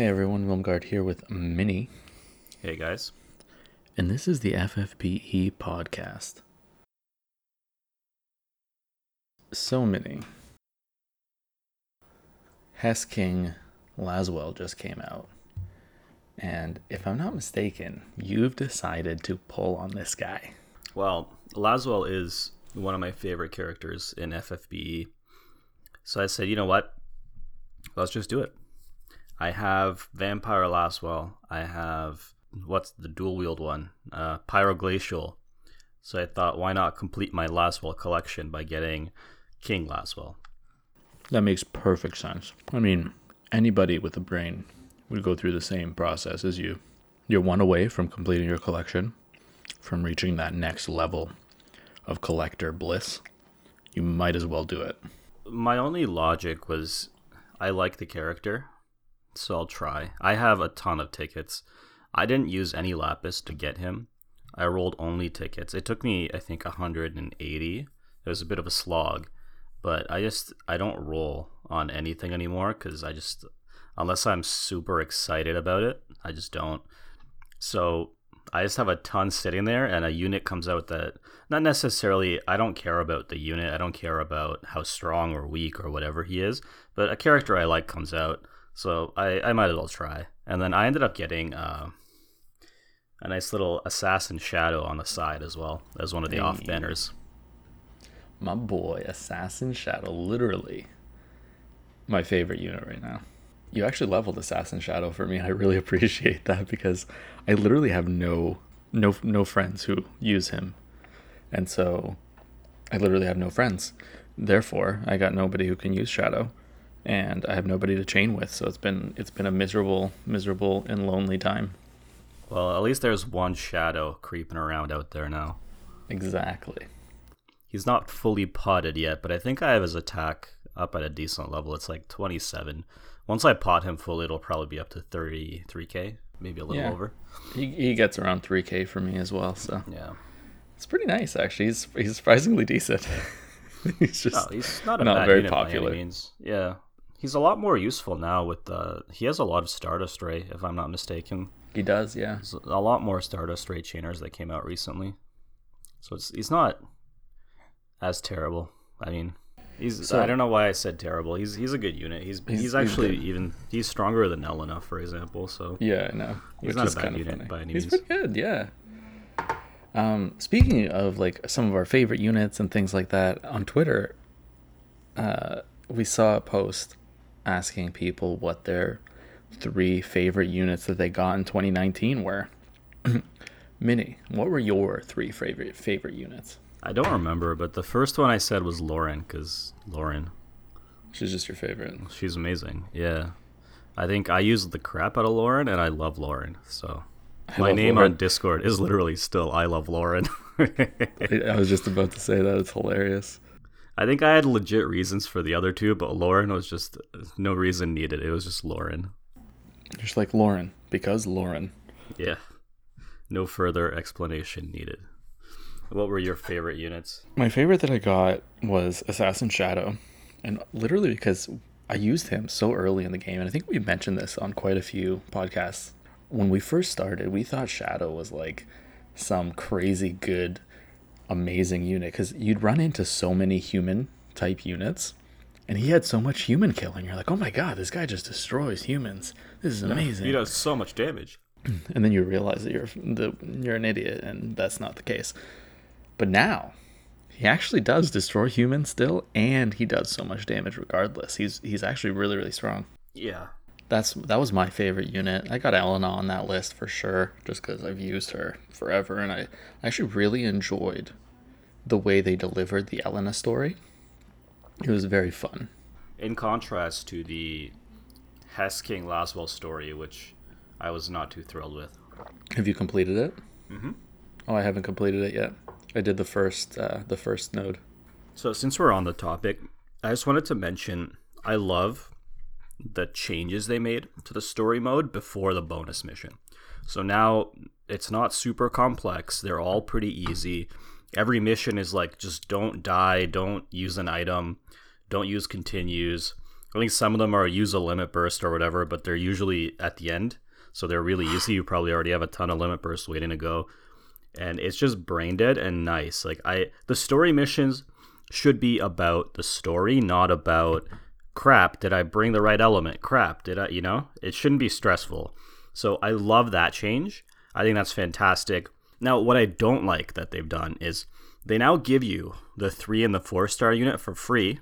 Hey everyone, Wilmgard here with Mini. Hey guys. and this is the FFBE podcast. So Minnie, Hess King Lasswell just came out, and if I'm not mistaken, you've decided to pull on this guy. Well, Lasswell is one of my favorite characters in FFBE. So I said, you know what? Let's just do it. I have Vampire Lasswell. I have what's the dual wield one? Uh, Pyroglacial. So I thought, why not complete my Lasswell collection by getting King Lasswell? That makes perfect sense. I mean, anybody with a brain would go through the same process as you. You're one away from completing your collection, from reaching that next level of collector bliss. You might as well do it. My only logic was I like the character, so I'll try. I have a ton of tickets. I didn't use any lapis to get him. I rolled only tickets. It took me, I think, 180. It was a bit of a slog, but I just I don't roll on anything anymore because I just unless I'm super excited about it, I just don't. So I just have a ton sitting there, and a unit comes out that not necessarily. I don't care about the unit. I don't care about how strong or weak or whatever he is. But a character I like comes out, so I I might as well try. And then I ended up getting uh, a nice little assassin shadow on the side as well as one of the off banners. My boy, Assassin Shadow, literally my favorite unit right now. You actually leveled Assassin Shadow for me, and I really appreciate that because I literally have no no no friends who use him. And so I literally have no friends. Therefore, I got nobody who can use Shadow and I have nobody to chain with, so it's been it's been a miserable miserable and lonely time. Well, at least there's one shadow creeping around out there now. Exactly. He's not fully potted yet, but I think I have his attack up at a decent level. It's like 27. Once I pot him fully, it'll probably be up to 33k, maybe a little Yeah. over. He he gets around 3k for me as well, so Yeah. It's pretty nice, actually. He's he's surprisingly decent. he's just No, he's not a not very unit by any popular. means. Yeah. He's a lot more useful now with uh he has a lot of Stardust Ray, if I'm not mistaken. he does, yeah. There's a lot more Stardust Ray chainers that came out recently. So it's he's not as terrible. I mean, he's So- I don't know why I said terrible. He's he's a good unit. He's he's, He's- he's actually good. even he's stronger than Elena, for example. So Yeah, I know. He's not a bad unit funny. by any He's means. pretty good, yeah. Um, speaking of like some of our favorite units and things like that on Twitter, uh, we saw a post asking people what their three favorite units that they got in 2019 were. Minnie, what were your three favorite favorite units? I don't remember, but the first one I said was Lauren because Lauren, She's just your favorite. she's amazing. Yeah, I think I use the crap out of Lauren, and I love Lauren. So I my name Lauren. on Discord is literally still I love Lauren. I was just about to say that. It's hilarious. I think I had legit reasons for the other two, but Lauren was just no reason needed. It was just Lauren. Just like Lauren, because Lauren. Yeah. No further explanation needed. What were your favorite units? My favorite that I got was Assassin Shadow, and literally because I used him so early in the game, and I think we mentioned this on quite a few podcasts. When we first started, we thought Shadow was like some crazy good, amazing unit because you'd run into so many human type units, and he had so much human killing. You're like, oh my god, this guy just destroys humans. This is amazing. He does so much damage. and then you realize that you're the, you're an idiot, and that's not the case. But now, he actually does destroy humans still, and he does so much damage regardless. He's he's actually really really strong. Yeah. That's that was my favorite unit. I got Elena on that list for sure, just because I've used her forever, and I actually really enjoyed the way they delivered the Elena story. It was very fun. In contrast to the Hess King Lasswell story, which I was not too thrilled with. Have you completed it? Mhm. Oh, I haven't completed it yet. I did the first uh, the first node. So, since we're on the topic, I just wanted to mention I love the changes they made to the story mode before the bonus mission. So now it's not super complex, they're all pretty easy. Every mission is like just don't die, don't use an item, don't use continues. I think some of them are use a limit burst or whatever, but they're usually at the end. So they're really easy. You probably already have a ton of limit bursts waiting to go. And it's just brain dead and nice. Like I the story missions should be about the story, not about crap, did I bring the right element? Crap, did I, you know? It shouldn't be stressful. So I love that change. I think that's fantastic. Now, what I don't like that they've done is they now give you the three and the four star unit for free,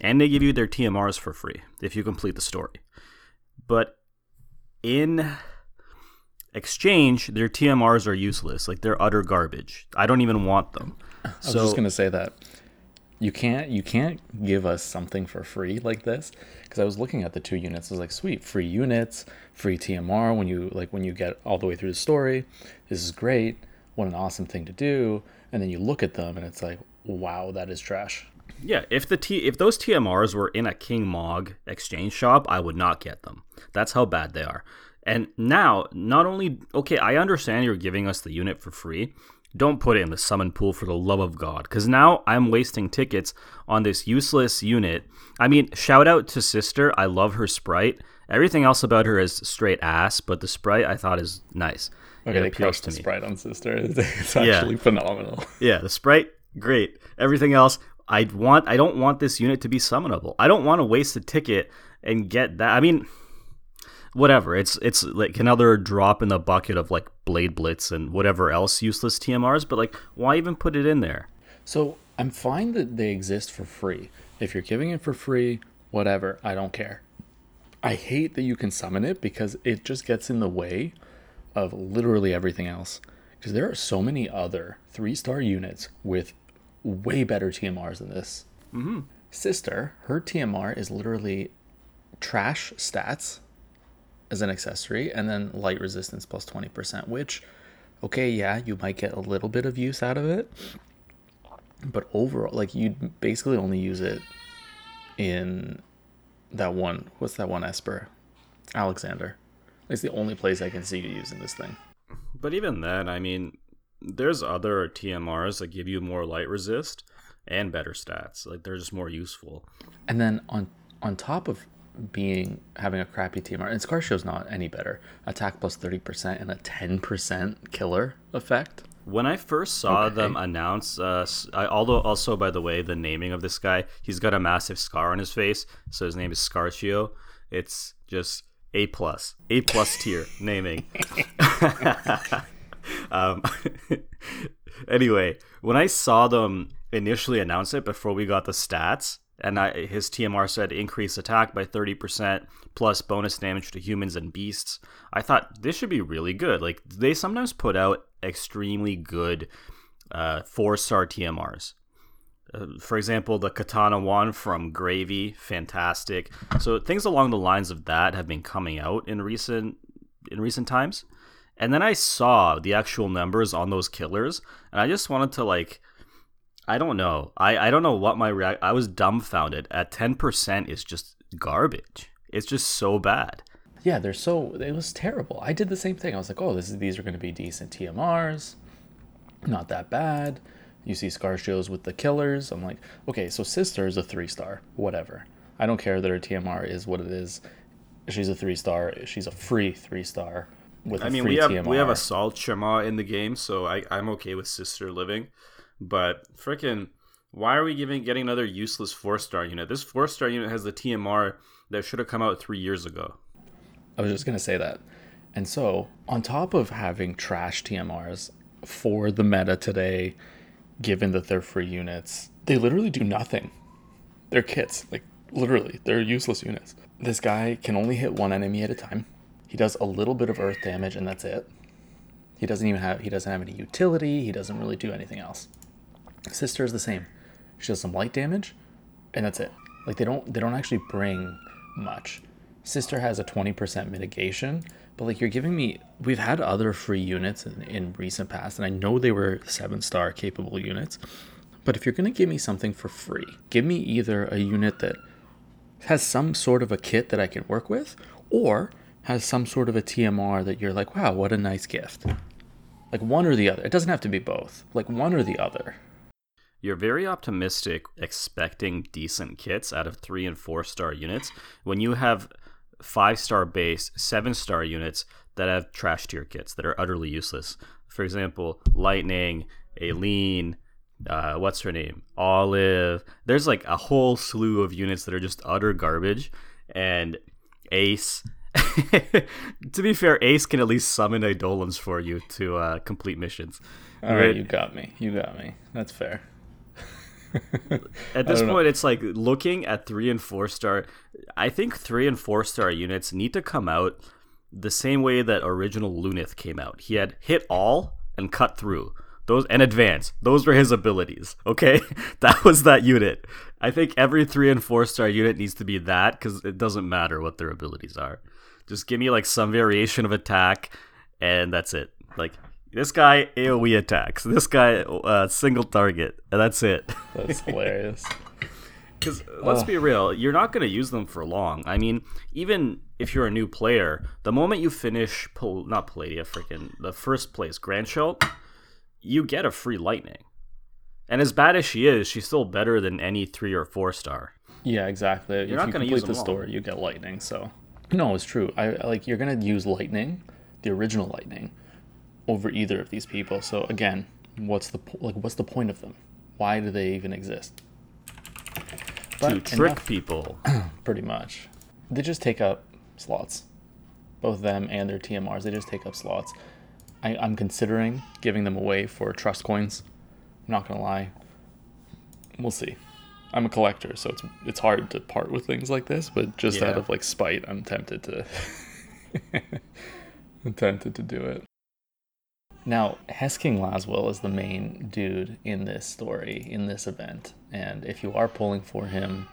and they give you their TMRs for free if you complete the story. But in exchange, their TMRs are useless. Like they're utter garbage. I don't even want them. I was just gonna say that you can't you can't give us something for free like this because I was looking at the two units. I was like, sweet, free units, free TMR when you like when you get all the way through the story. This is great. What an awesome thing to do. And then you look at them and it's like, wow, that is trash. Yeah, if the T if those TMRs were in a King Mog exchange shop, I would not get them. That's how bad they are. And now, not only okay, I understand you're giving us the unit for free. Don't put it in the summon pool for the love of God, because now I'm wasting tickets on this useless unit. I mean, shout out to Sister. I love her sprite. Everything else about her is straight ass, but the sprite I thought is nice. Okay, it they crushed the sprite on Sister. It's actually phenomenal. Yeah, the sprite, great. Everything else, I want. I don't want this unit to be summonable. I don't want to waste a ticket and get that. I mean, whatever. It's it's like another drop in the bucket of like Blade Blitz and whatever else useless TMRs. But like, why even put it in there? So I'm fine that they exist for free. If you're giving it for free, whatever, I don't care. I hate that you can summon it because it just gets in the way of literally everything else. Because there are so many other three star units with way better TMRs than this. Mm-hmm. Sister, her TMR is literally trash stats as an accessory and then light resistance plus 20%, which, okay, yeah, you might get a little bit of use out of it. But overall, like, you'd basically only use it in that one. What's that one Esper? Alexander. It's the only place I can see you using this thing. But even then, I mean, there's other TMRs that give you more light resist and better stats. Like they're just more useful. And then on on top of being having a crappy TMR, and Scarshow's not any better. Attack plus thirty percent and a ten percent killer effect. When I first saw Okay. them announce, uh, I, although also by the way, the naming of this guy, he's got a massive scar on his face, so his name is Scarchio. It's just A plus, A plus tier naming. um, anyway, when I saw them initially announce it before we got the stats, and I, his TMR said increase attack by 30% plus bonus damage to humans and beasts, I thought this should be really good. Like, they sometimes put out extremely good uh, four star TMRs. Uh, for example, the Katana one from Gravy, fantastic. So things along the lines of that have been coming out in recent in recent times. And then I saw the actual numbers on those killers, and I just wanted to like, I don't know, I I don't know what my react. I was dumbfounded. At ten percent is just garbage. It's just so bad. Yeah, they're so it was terrible. I did the same thing. I was like, oh, this is these are going to be decent TMRs, not that bad. You see Scar shows with the killers. I'm like, okay, so Sister is a three star, whatever. I don't care that her TMR is what it is. She's a three star. She's a free three star with a I mean, we have TMR. we have a Salt Shema in the game, so I I'm okay with Sister living, but freaking. Why are we giving getting another useless four star unit? This four star unit has the TMR that should have come out three years ago. I was just gonna say that. And so, on top of having trash TMRs for the meta today, given that they're free units, they literally do nothing. They're kits, like literally, they're useless units. This guy can only hit one enemy at a time. He does a little bit of earth damage, and that's it. He doesn't even have he doesn't have any utility. He doesn't really do anything else. Sister is the same. She does some light damage, and that's it. Like they don't they don't actually bring much. Sister has a 20% mitigation, but like you're giving me we've had other free units in, in recent past, and I know they were seven star capable units. But if you're gonna give me something for free, give me either a unit that has some sort of a kit that I can work with, or has some sort of a TMR that you're like, wow, what a nice gift. Like one or the other. It doesn't have to be both. Like one or the other. You're very optimistic expecting decent kits out of three and four star units when you have five star base, seven star units that have trash tier kits that are utterly useless. For example, Lightning, Aileen, uh, what's her name? Olive. There's like a whole slew of units that are just utter garbage. And Ace. to be fair, Ace can at least summon Eidolons for you to uh, complete missions. All right, you got me. You got me. That's fair. at this point, know. it's like looking at three and four star. I think three and four star units need to come out the same way that original Luneth came out. He had hit all and cut through those and advance. Those were his abilities. Okay, that was that unit. I think every three and four star unit needs to be that because it doesn't matter what their abilities are. Just give me like some variation of attack, and that's it. Like this guy AOE attacks. This guy uh, single target, and that's it. That's hilarious. Because let's be real, you're not going to use them for long. I mean, even if you're a new player, the moment you finish, Pal- not Palladia, freaking the first place Grandshelt, you get a free Lightning. And as bad as she is, she's still better than any three or four star. Yeah, exactly. You're if not you going to use the story, you get Lightning. So no, it's true. I like you're going to use Lightning, the original Lightning over either of these people. So again, what's the like what's the point of them? Why do they even exist? But to trick enough, people. pretty much. They just take up slots. Both them and their TMRs, they just take up slots. I, I'm considering giving them away for trust coins. I'm not gonna lie. We'll see. I'm a collector, so it's it's hard to part with things like this, but just yeah. out of like spite, I'm tempted to I'm tempted to do it. Now, Hess King Lasswell is the main dude in this story, in this event, and if you are pulling for him,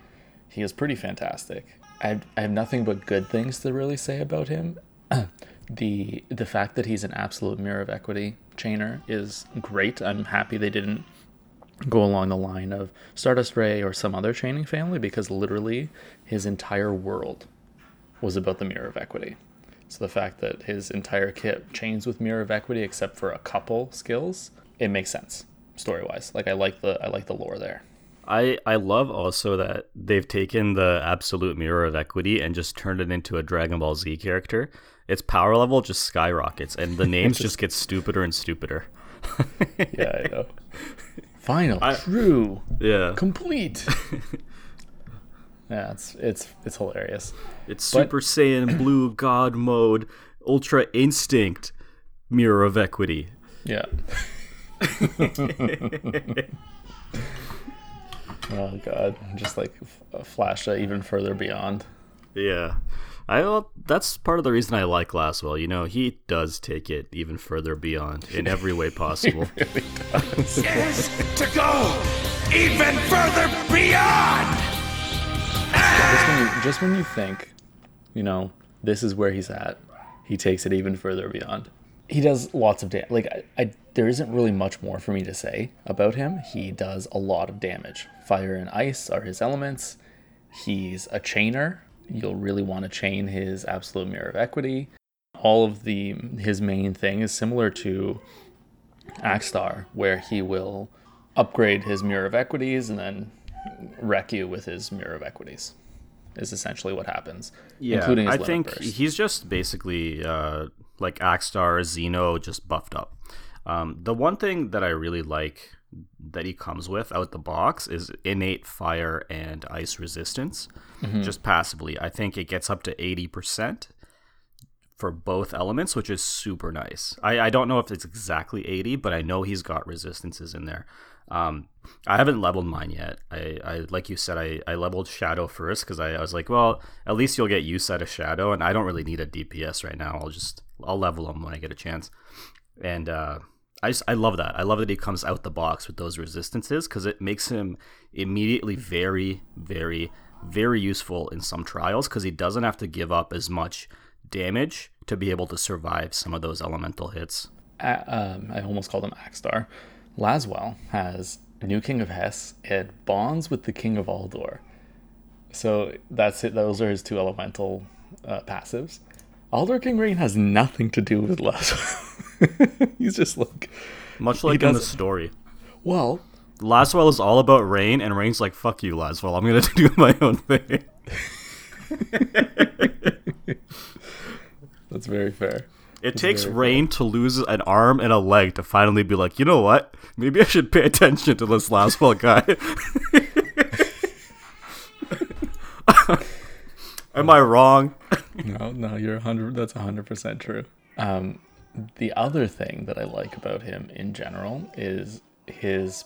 he is pretty fantastic. I I have nothing but good things to really say about him. the the fact that he's an absolute mirror of equity chainer is great. I'm happy they didn't go along the line of Stardust Ray or some other chaining family because literally his entire world was about the mirror of equity. So the fact that his entire kit chains with Mirror of Equity except for a couple skills, it makes sense story wise. Like I like the I like the lore there. I, I love also that they've taken the absolute mirror of equity and just turned it into a Dragon Ball Z character. Its power level just skyrockets and the names just, just get stupider and stupider. yeah, I know. Final, I, true, yeah, complete. Yeah, it's it's it's hilarious. It's but, Super Saiyan Blue God mode, Ultra Instinct, Mirror of Equity. Yeah. oh god, just like flash that even further beyond. Yeah. I well, that's part of the reason I like Lasswell. You know, he does take it even further beyond in every way possible. really yes, to go even further beyond just when, you, just when you think, you know, this is where he's at, he takes it even further beyond. He does lots of damage. Like, I, I, there isn't really much more for me to say about him. He does a lot of damage. Fire and ice are his elements. He's a chainer. You'll really want to chain his absolute mirror of equity. All of the his main thing is similar to Axstar, where he will upgrade his mirror of equities and then wreck you with his mirror of equities is essentially what happens. Yeah, I think burst. he's just basically uh, like Axstar Xeno just buffed up. Um, the one thing that I really like that he comes with out the box is innate fire and ice resistance, mm-hmm. just passively. I think it gets up to eighty percent for both elements, which is super nice. I, I don't know if it's exactly 80, but I know he's got resistances in there. Um, I haven't leveled mine yet. I, I like you said, I, I leveled Shadow first because I, I was like, well, at least you'll get use out of Shadow, and I don't really need a DPS right now. I'll just I'll level him when I get a chance. And uh, I just I love that. I love that he comes out the box with those resistances because it makes him immediately very, very, very useful in some trials because he doesn't have to give up as much damage to be able to survive some of those elemental hits. Uh, um, I almost called him Axstar. Lasswell has New King of Hess and bonds with the King of Aldore. So that's it. Those are his two elemental uh, passives. Aldore King Rain has nothing to do with Lasswell. He's just like much like in the story. Well, Lasswell is all about Rain, and Rain's like, "Fuck you, Lasswell. I'm gonna do my own thing." That's very fair. It takes very Rain to lose an arm and a leg to finally be like, you know what? Maybe I should pay attention to this Lasswell guy. Am I wrong? No, no, you're hundred. That's hundred percent true. Um, the other thing that I like about him in general is his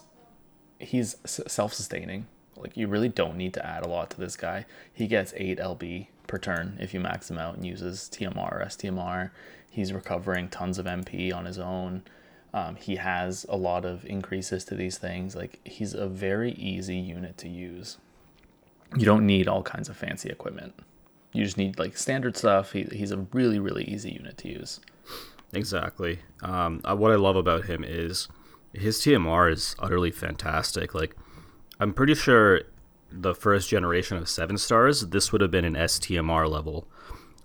he's s- self-sustaining. Like you really don't need to add a lot to this guy. He gets eight LB per turn if you max him out and uses TMR or STMR. He's recovering tons of MP on his own. Um, he has a lot of increases to these things. Like he's a very easy unit to use. You don't need all kinds of fancy equipment. You just need like standard stuff. He, he's a really really easy unit to use. Exactly. Um, uh, what I love about him is his TMR is utterly fantastic. Like, I'm pretty sure the first generation of seven stars, this would have been an STMR level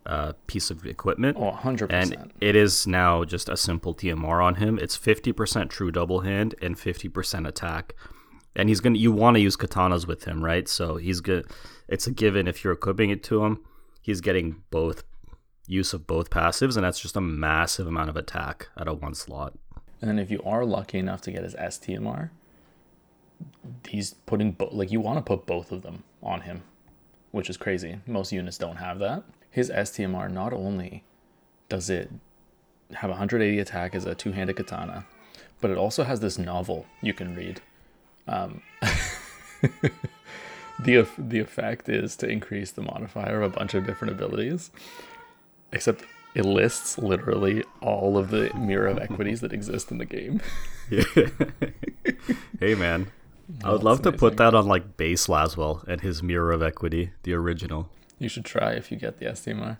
uh, piece of equipment. Oh, 100%. And it is now just a simple TMR on him. It's 50% true double hand and 50% attack. And he's gonna. You want to use katanas with him, right? So he's good. It's a given if you're equipping it to him. He's getting both use of both passives, and that's just a massive amount of attack at a one slot. And if you are lucky enough to get his STMR, he's putting bo- like you want to put both of them on him, which is crazy. Most units don't have that. His STMR not only does it have 180 attack as a two-handed katana, but it also has this novel you can read. Um, the the effect is to increase the modifier of a bunch of different abilities, except it lists literally all of the mirror of equities that exist in the game. Yeah. hey man, I would love to put that on like base Lasswell and his Mirror of Equity, the original. You should try if you get the STMR.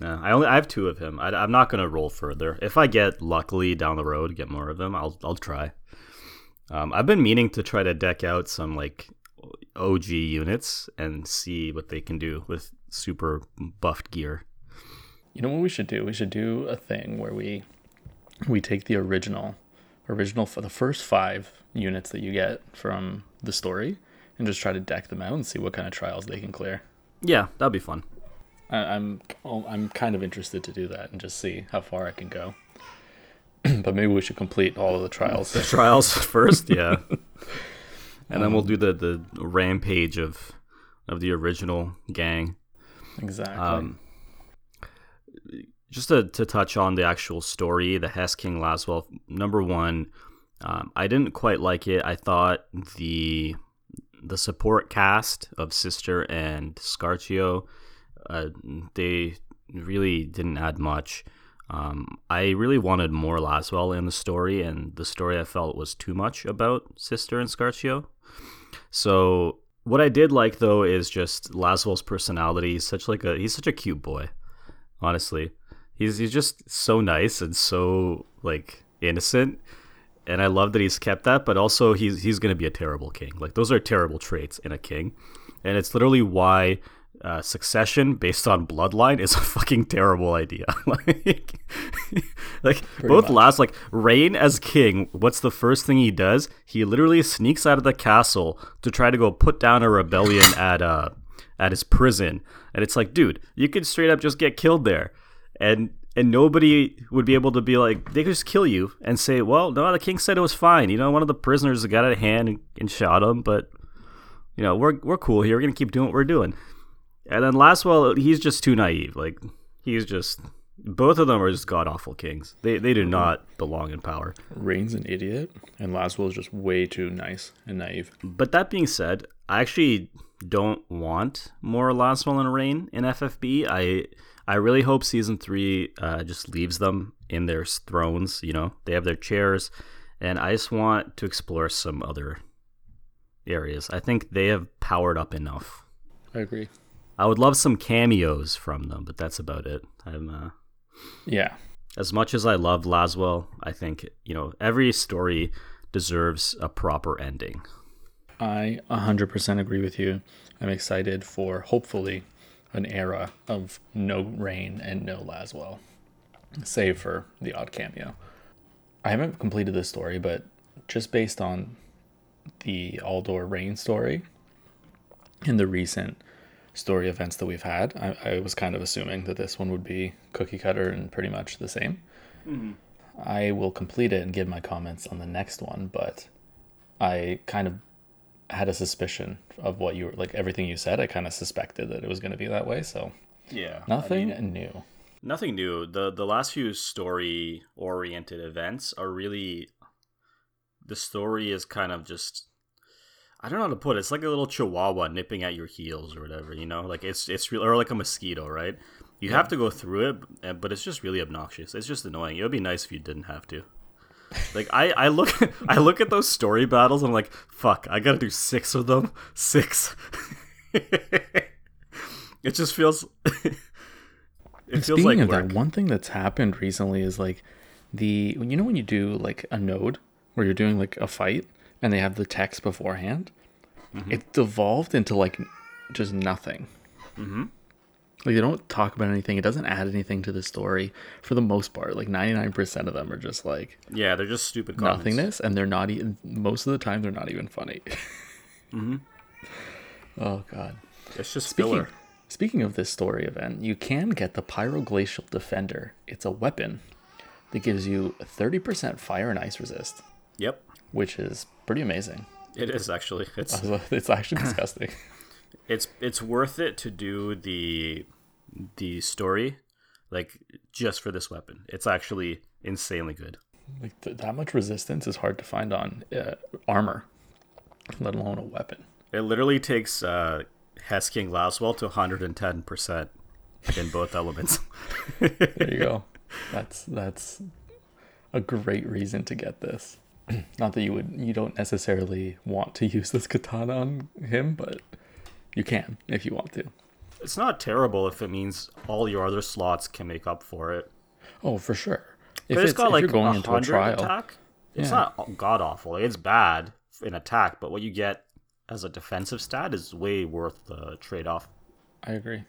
No, I only I have two of him. I, am not gonna roll further. If I get luckily down the road get more of them, I'll I'll try. Um, I've been meaning to try to deck out some like OG units and see what they can do with super buffed gear. You know what we should do? We should do a thing where we we take the original original for the first five units that you get from the story and just try to deck them out and see what kind of trials they can clear. Yeah, that'd be fun. I, I'm oh, I'm kind of interested to do that and just see how far I can go. but maybe we should complete all of the trials. The Trials first, yeah, and then we'll do the the rampage of of the original gang. exactly. Um, just to, to touch on the actual story, the Hess King Lasswell. Number one, um, I didn't quite like it. I thought the the support cast of Sister and Scarchio, uh, they really didn't add much. Um, I really wanted more Lasswell in the story, and the story I felt was too much about Sister and Scarchio. So what I did like though is just Laswell's personality. He's such like a he's such a cute boy. Honestly, he's he's just so nice and so like innocent, and I love that he's kept that. But also he's he's gonna be a terrible king. Like those are terrible traits in a king, and it's literally why. Uh, succession based on bloodline is a fucking terrible idea. like, like both much. last like reign as king. What's the first thing he does? He literally sneaks out of the castle to try to go put down a rebellion at uh at his prison, and it's like, dude, you could straight up just get killed there, and and nobody would be able to be like they could just kill you and say, well, no, the king said it was fine. You know, one of the prisoners got out of hand and, and shot him, but you know, we're we're cool here. We're gonna keep doing what we're doing. And then Lasswell, he's just too naive. Like he's just both of them are just god awful kings. They they do not belong in power. Rain's an idiot, and Lasswell is just way too nice and naive. But that being said, I actually don't want more Lasswell and Rain in FFB. I I really hope season three uh, just leaves them in their thrones. You know, they have their chairs, and I just want to explore some other areas. I think they have powered up enough. I agree. I would love some cameos from them, but that's about it. I'm uh, Yeah, as much as I love Lasswell, I think you know every story deserves a proper ending. I 100% agree with you. I'm excited for hopefully an era of no Rain and no Lasswell, save for the odd cameo. I haven't completed this story, but just based on the Aldore Rain story in the recent story events that we've had. I, I was kind of assuming that this one would be cookie cutter and pretty much the same. Mm-hmm. I will complete it and give my comments on the next one, but I kind of had a suspicion of what you were like everything you said. I kind of suspected that it was going to be that way, so Yeah. nothing new. Nothing new. The the last few story oriented events are really the story is kind of just I don't know how to put it. It's like a little chihuahua nipping at your heels or whatever, you know? Like it's it's real or like a mosquito, right? You have to go through it, uh, but it's just really obnoxious. It's just annoying. It would be nice if you didn't have to. Like I, I look I look at those story battles and I'm like, fuck, I gotta do six of them. Six. it just feels it feels Speaking like of work. that, one thing that's happened recently is like the you know when you do like a node where you're doing like a fight and they have the text beforehand, Mm-hmm. it devolved into like just nothing. Mm-hmm. Like they don't talk about anything. It doesn't add anything to the story for the most part. Like ninety nine percent of them are just like Yeah, they're just stupid comments. nothingness, and they're not even most of the time they're not even funny. mm-hmm. Oh god. It's just Speaking, filler. speaking of this story event, you can get the Pyroglacial Defender. It's a weapon that gives you 30% fire and ice resist, Yep, which is pretty amazing. it is actually. It's It's actually disgusting. it's it's worth it to do the the story, like just for this weapon. It's actually insanely good. Like th- that much resistance is hard to find on uh, armor, let alone a weapon. It literally takes uh, Hess King Lasswell to 110 percent in both elements. There you go. That's that's a great reason to get this. Not that you would you don't necessarily want to use this katana on him, but you can if you want to. It's not terrible if it means all your other slots can make up for it. Oh, for sure. If But it's got if like you're going into a trial, attack. It's not god awful. Like, it's bad in attack, but what you get as a defensive stat is way worth the trade off. I agree.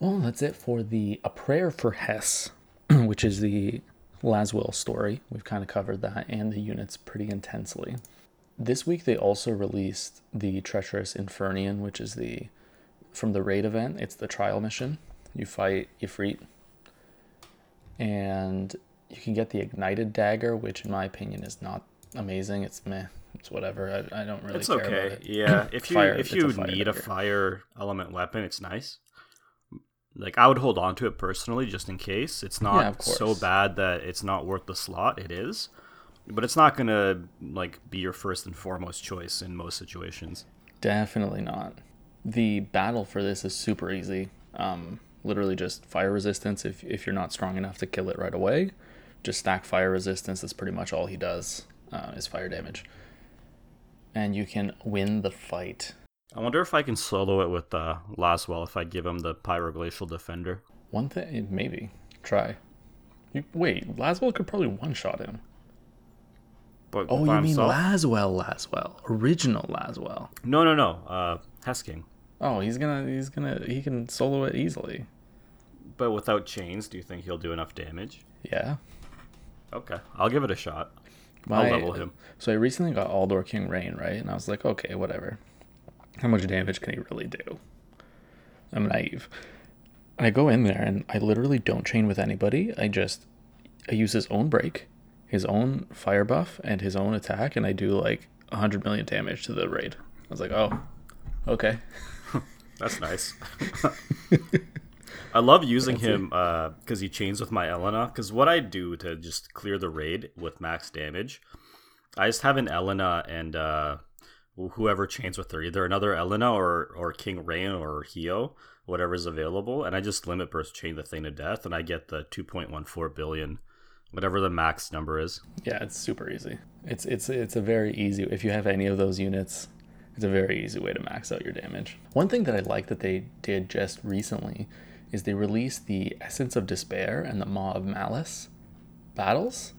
Well, that's it for the A Prayer for Hess, which is the Lasswell story. We've kind of covered that and the units pretty intensely. This week they also released the Treacherous Infernian, which is the from the raid event. It's the trial mission. You fight Ifrit, and you can get the Ignited Dagger, which in my opinion is not amazing. It's meh. It's whatever. I, I don't really It's care okay. about it. Yeah, if you Fire- if a you fire need a fire element weapon, it's nice. Like I would hold on to it personally just in case. It's not of so bad that it's not worth the slot. It is, but it's not gonna like be your first and foremost choice in most situations. Definitely not. The battle for this is super easy. Um, literally just fire resistance. If if you're not strong enough to kill it right away, just stack fire resistance. That's pretty much all he does. Uh, is fire damage, and you can win the fight. I wonder if I can solo it with uh, Lasswell if I give him the Pyroglacial Defender. One thing, maybe try. You, wait, Lasswell could probably one shot him. But Oh, you mean? Lasswell? Lasswell, original Lasswell. No, no, no. Uh, Hesking. Oh, he's gonna, he's gonna, he can solo it easily. But without chains, do you think he'll do enough damage? Yeah. Okay, I'll give it a shot. My- I'll level him. So I recently got Aldore King Rain, right? And I was like, okay, whatever. How much damage can he really do? I'm naive. I go in there and I literally don't chain with anybody. I just I use his own break, his own fire buff, and his own attack, and I do like 100 million damage to the raid. I was like, oh, okay. That's nice. I love using him because he chains with my Elena. Because what I do to just clear the raid with max damage, I just have an Elena and uh, whoever chains with her, either another Elena or or King Rain or Hio, whatever's available, and I just limit burst chain the thing to death, and I get the 2.14 billion, whatever the max number is. Yeah, it's super easy. It's it's it's a very easy. If you have any of those units, it's a very easy way to max out your damage. One thing that I like that they did just recently is they released the Essence of Despair and the Maw of Malice battles.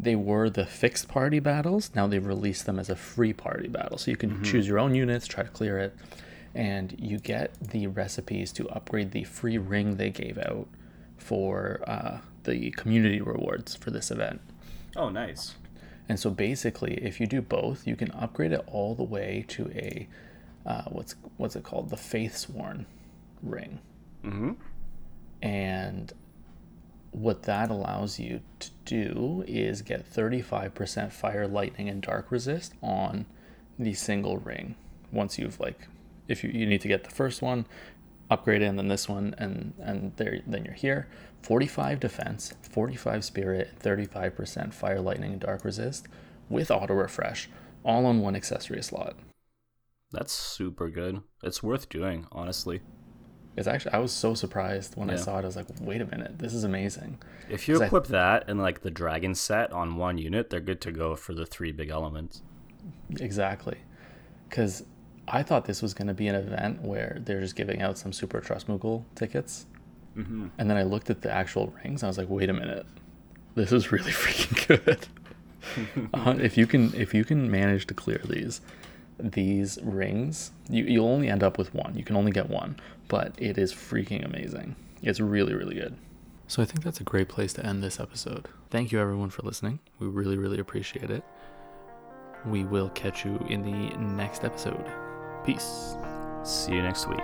They were the fixed party battles. Now they've released them as a free party battle. So you can choose your own units, try to clear it, and you get the recipes to upgrade the free ring they gave out for uh, the community rewards for this event. Oh, nice. And so basically, if you do both, you can upgrade it all the way to a uh, what's what's it called, the Faith Sworn ring. Mm-hmm. And what that allows you to do is get 35% fire, lightning, and dark resist on the single ring. Once you've like, if you, you need to get the first one, upgrade it, and then this one, and and there then you're here. 45 defense, 45 spirit, 35% fire, lightning, and dark resist with auto refresh, all on one accessory slot. That's super good. It's worth doing, honestly. It's actually I was so surprised when I saw it. I was like, wait a minute, this is amazing. If you equip that and like the dragon set on one unit, they're good to go for the three big elements. Exactly. Because I thought this was going to be an event where they're just giving out some Super Trust Moogle tickets. Mm-hmm. And then I looked at the actual rings. And I was like, wait a minute. This is really freaking good. uh, if you can if you can manage to clear these these rings, you, you'll only end up with one. You can only get one, but it is freaking amazing. It's really, really good. So I think that's a great place to end this episode. Thank you everyone for listening. We really, really appreciate it. We will catch you in the next episode. Peace. See you next week.